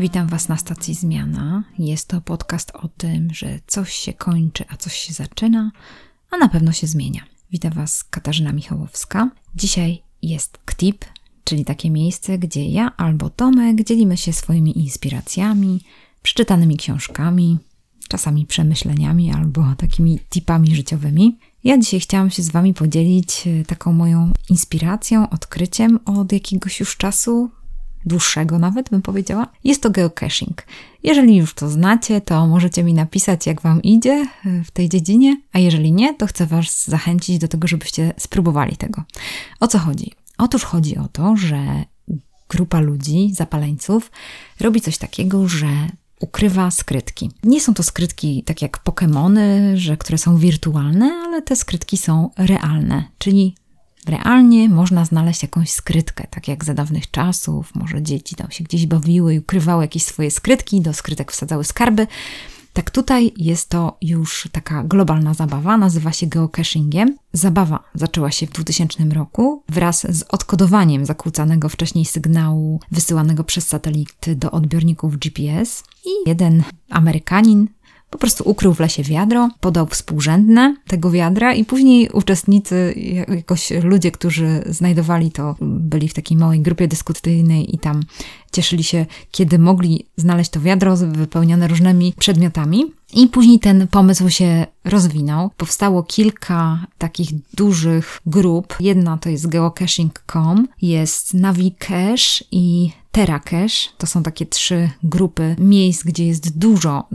Witam Was na stacji Zmiana. Jest to podcast o tym, że coś się kończy, a coś się zaczyna, a na pewno się zmienia. Witam Was Katarzyna Michałowska. Dzisiaj jest KTIP, czyli takie miejsce, gdzie ja albo Tomek dzielimy się swoimi inspiracjami, przeczytanymi książkami, czasami przemyśleniami albo takimi tipami życiowymi. Ja dzisiaj chciałam się z Wami podzielić e, taką moją inspiracją, odkryciem od jakiegoś już czasu, dłuższego nawet bym powiedziała. Jest to geocaching. Jeżeli już to znacie, to możecie mi napisać, jak Wam idzie e, w tej dziedzinie, a jeżeli nie, to chcę Was zachęcić do tego, żebyście spróbowali tego. O co chodzi? Otóż chodzi o to, że grupa ludzi, zapaleńców, robi coś takiego, że ukrywa skrytki. Nie są to skrytki tak jak Pokémony, że, które są wirtualne, ale te skrytki są realne, czyli realnie można znaleźć jakąś skrytkę, tak jak za dawnych czasów, może dzieci tam się gdzieś bawiły i ukrywały jakieś swoje skrytki, do skrytek wsadzały skarby. Tak tutaj jest to już taka globalna zabawa, nazywa się geocachingiem. Zabawa zaczęła się w 2000 roku wraz z odkodowaniem zakłócanego wcześniej sygnału wysyłanego przez satelity do odbiorników GPS i jeden Amerykanin po prostu ukrył w lesie wiadro, podał współrzędne tego wiadra i później uczestnicy, jakoś ludzie, którzy znajdowali to, byli w takiej małej grupie dyskusyjnej i tam cieszyli się, kiedy mogli znaleźć to wiadro wypełnione różnymi przedmiotami. I później ten pomysł się rozwinął. Powstało kilka takich dużych grup. Jedna to jest geocaching.com, jest Navicache i TerraCache. To są takie trzy grupy miejsc, gdzie jest dużo,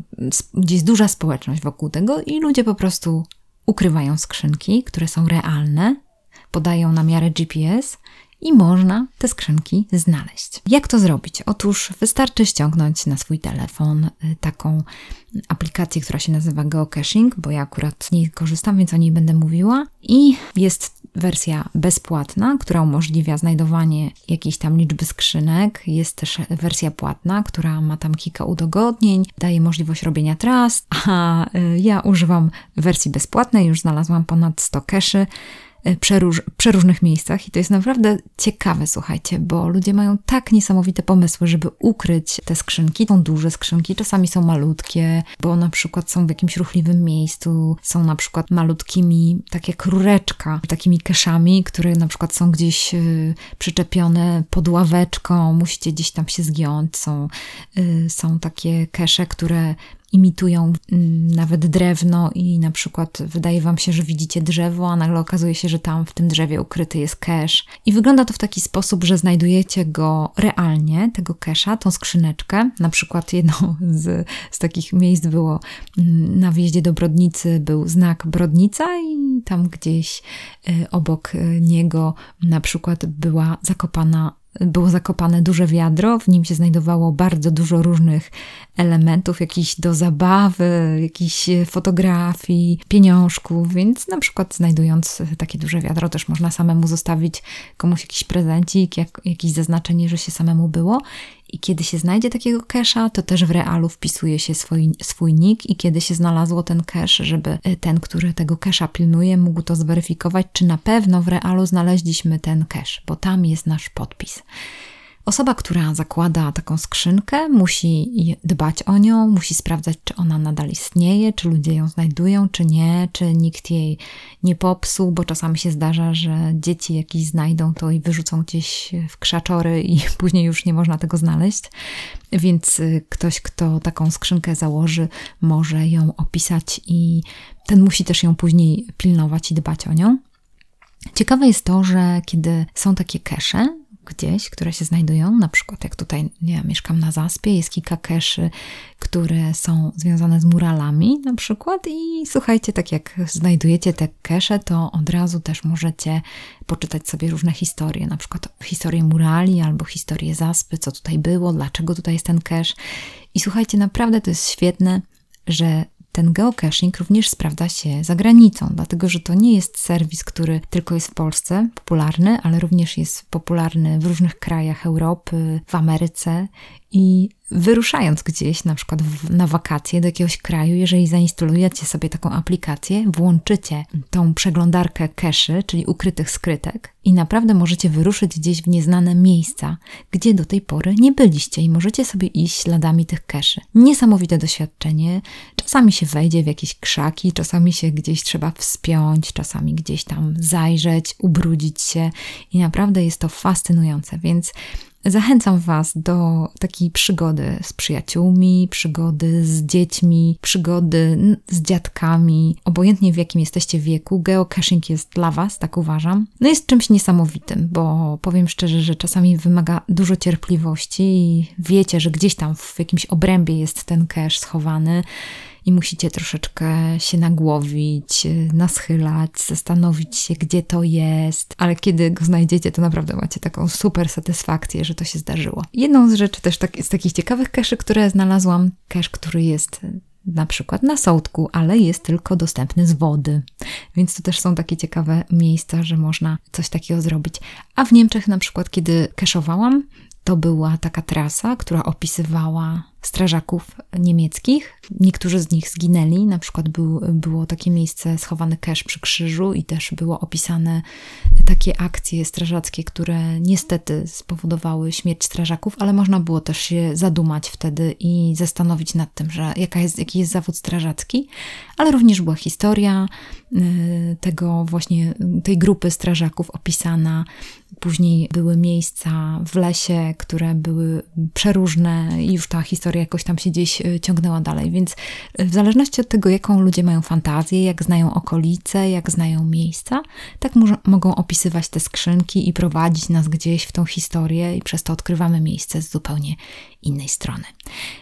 gdzie jest duża społeczność wokół tego i ludzie po prostu ukrywają skrzynki, które są realne, podają na miarę GPS i można te skrzynki znaleźć. Jak to zrobić? Otóż wystarczy ściągnąć na swój telefon y, taką aplikację, która się nazywa Geocaching, bo ja akurat nie korzystam, więc o niej będę mówiła. I jest wersja bezpłatna, która umożliwia znajdowanie jakiejś tam liczby skrzynek. Jest też wersja płatna, która ma tam kilka udogodnień, daje możliwość robienia tras, a y, ja używam wersji bezpłatnej, już znalazłam ponad 100 cache'y E, przeróż, przeróżnych miejscach i to jest naprawdę ciekawe, słuchajcie, bo ludzie mają tak niesamowite pomysły, żeby ukryć te skrzynki. Są duże skrzynki, czasami są malutkie, bo na przykład są w jakimś ruchliwym miejscu, są na przykład malutkimi, tak jak rureczka, takimi keszami, które na przykład są gdzieś y, przyczepione pod ławeczką, musicie gdzieś tam się zgiąć. Są, y, są takie kesze, które imitują mm, nawet drewno i na przykład wydaje wam się, że widzicie drzewo, a nagle okazuje się, że tam w tym drzewie ukryty jest cache. I wygląda to w taki sposób, że znajdujecie go realnie, tego cache'a, tą skrzyneczkę. Na przykład jedno z, z takich miejsc było mm, na wjeździe do Brodnicy był znak Brodnica i tam gdzieś y, obok y, niego na przykład była zakopana było zakopane duże wiadro, w nim się znajdowało bardzo dużo różnych elementów, jakichś do zabawy, jakichś fotografii, pieniążków, więc na przykład znajdując takie duże wiadro też można samemu zostawić komuś jakiś prezencik, jak, jakieś zaznaczenie, że się samemu było i kiedy się znajdzie takiego kesza, to też w realu wpisuje się swój, swój nick i kiedy się znalazło ten cache, żeby e, ten, który tego kesza pilnuje, mógł to zweryfikować, czy na pewno w realu znaleźliśmy ten cache, bo tam jest nasz podpis. Osoba, która zakłada taką skrzynkę, musi dbać o nią, musi sprawdzać, czy ona nadal istnieje, czy ludzie ją znajdują, czy nie, czy nikt jej nie popsuł, bo czasami się zdarza, że dzieci jakieś znajdą to i wyrzucą gdzieś w krzaczory i później już nie można tego znaleźć. Więc y, ktoś, kto taką skrzynkę założy, może ją opisać i ten musi też ją później pilnować i dbać o nią. Ciekawe jest to, że kiedy są takie kesze, gdzieś, które się znajdują, na przykład jak tutaj nie, mieszkam na Zaspie, jest kilka keszy, które są związane z muralami na przykład. I słuchajcie, tak jak znajdujecie te kesze, to od razu też możecie poczytać sobie różne historie, na przykład historię murali albo historię Zaspy, co tutaj było, dlaczego tutaj jest ten kesz. I słuchajcie, naprawdę to jest świetne, że ten geocaching również sprawdza się za granicą, dlatego że to nie jest serwis, który tylko jest w Polsce popularny, ale również jest popularny w różnych krajach Europy, w Ameryce i wyruszając gdzieś, na przykład w, na wakacje do jakiegoś kraju, jeżeli zainstalujecie sobie taką aplikację, włączycie tą przeglądarkę cache, czyli ukrytych skrytek i naprawdę możecie wyruszyć gdzieś w nieznane miejsca, gdzie do tej pory nie byliście i możecie sobie iść śladami tych cache. Niesamowite doświadczenie. Czasami się wejdzie w jakieś krzaki, czasami się gdzieś trzeba wspiąć, czasami gdzieś tam zajrzeć, ubrudzić się i naprawdę jest to fascynujące, więc Zachęcam Was do takiej przygody z przyjaciółmi, przygody z dziećmi, przygody z dziadkami, obojętnie w jakim jesteście wieku. Geocaching jest dla Was, tak uważam. No jest czymś niesamowitym, bo powiem szczerze, że czasami wymaga dużo cierpliwości i wiecie, że gdzieś tam w jakimś obrębie jest ten cache schowany i musicie troszeczkę się nagłowić, naschylać, zastanowić się, gdzie to jest, ale kiedy go znajdziecie, to naprawdę macie taką super satysfakcję, że to się zdarzyło. Jedną z rzeczy też tak, z takich ciekawych cache'y, które znalazłam, cache, który jest na przykład na sołtku, ale jest tylko dostępny z wody. Więc to też są takie ciekawe miejsca, że można coś takiego zrobić. A w Niemczech na przykład, kiedy keszowałam, to była taka trasa, która opisywała strażaków niemieckich. Niektórzy z nich zginęli, na przykład był, było takie miejsce schowany cache przy krzyżu i też było opisane takie akcje strażackie, które niestety spowodowały śmierć strażaków, ale można było też się zadumać wtedy i zastanowić nad tym, że jaka jest, jaki jest zawód strażacki, ale również była historia y, tego właśnie, tej grupy strażaków opisana. Później były miejsca w lesie, które były przeróżne i już ta historia jakoś tam się gdzieś e, ciągnęła dalej. Więc e, w zależności od tego, jaką ludzie mają fantazję, jak znają okolice, jak znają miejsca, tak mogą opisywać te skrzynki i prowadzić nas gdzieś w tą historię, i przez to odkrywamy miejsce z zupełnie innej strony.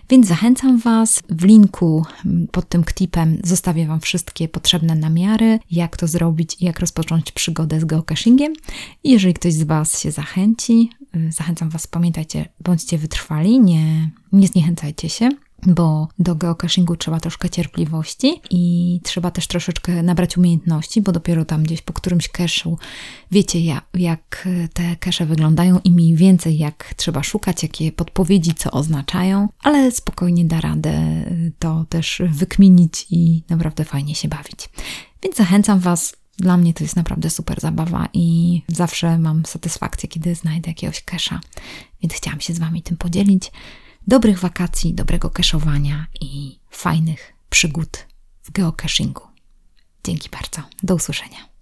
Więc zachęcam Was. W linku pod tym klipem zostawię Wam wszystkie potrzebne namiary, jak to zrobić i jak rozpocząć przygodę z geocachingiem. Jeżeli ktoś z Was się zachęci, y, zachęcam Was, pamiętajcie, bądźcie wytrwali, nie, nie zniechęcajcie się bo do geocachingu trzeba troszkę cierpliwości i trzeba też troszeczkę nabrać umiejętności, bo dopiero tam gdzieś po którymś cache'u wiecie jak, jak te cache wyglądają i mniej więcej jak trzeba szukać, jakie podpowiedzi co oznaczają, ale spokojnie da radę to też wykminić i naprawdę fajnie się bawić. Więc zachęcam Was dla mnie to jest naprawdę super zabawa i zawsze mam satysfakcję, kiedy znajdę jakiegoś cache'a, więc chciałam się z Wami tym podzielić dobrych wakacji, dobrego keszowania i fajnych przygód w geocachingu. Dzięki bardzo. Do usłyszenia.